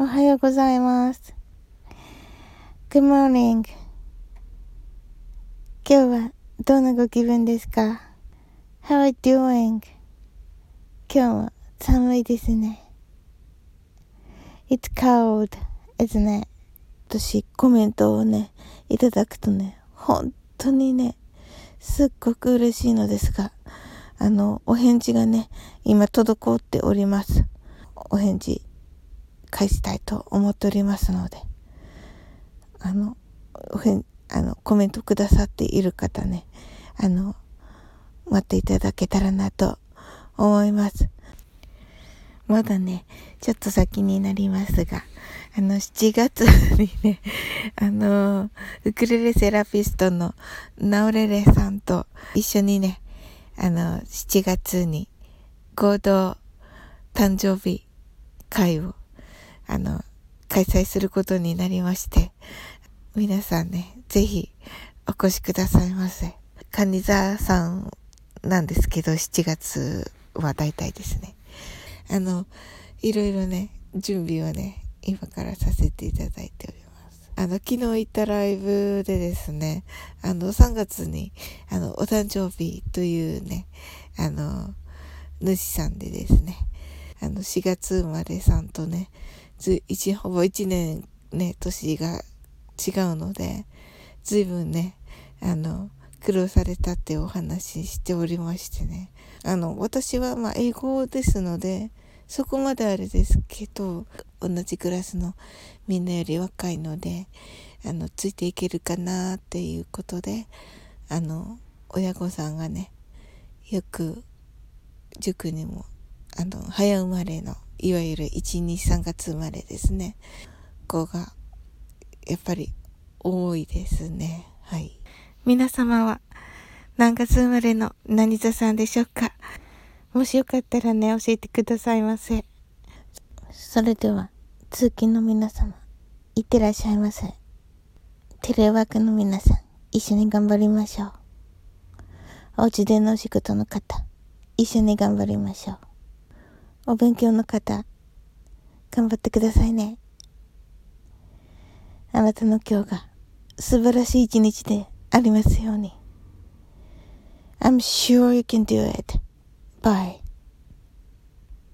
おはようございます。Good morning. 今日はどんなご気分ですか ?How are you doing? 今日は寒いですね。It's cold, isn't it? 私コメントをね、いただくとね、本当にね、すっごく嬉しいのですが、あの、お返事がね、今滞っております。お返事返したいと思っておりますので、あの、あの、コメントくださっている方ね、あの、待っていただけたらなと思います。まだね、ちょっと先になりますが、あの、7月にね、あの、ウクレレセラピストのナオレレさんと一緒にね、あの、7月に合同誕生日会を、あの、開催することになりまして、皆さんね、ぜひお越しくださいませ。カニザさんなんですけど、7月は大体ですね。あの、いろいろね、準備をね、今からさせていただいております。あの、昨日行ったライブでですね、あの、3月に、あの、お誕生日というね、あの、主さんでですね、あの、4月生まれさんとね、ず、一、ほぼ1年ね、年が違うので、ずいぶんね、あの、苦労されたってお話ししておりましてね。あの、私はまあ英語ですので、そこまであれですけど、同じクラスのみんなより若いので、あの、ついていけるかなっていうことで、あの、親御さんがね、よく塾にもあの、早生まれの、いわゆる1、2、3月生まれですね。子が、やっぱり多いですね。はい。皆様は、何月生まれの何座さんでしょうか？もしよかったらね、教えてくださいませ。それでは、通勤の皆様、いってらっしゃいませ。テレワークの皆さん、一緒に頑張りましょう。お家でのお仕事の方、一緒に頑張りましょう。お勉強の方、頑張ってくださいね。あなたの今日が素晴らしい一日でありますように。I'm sure you can do it. Bye.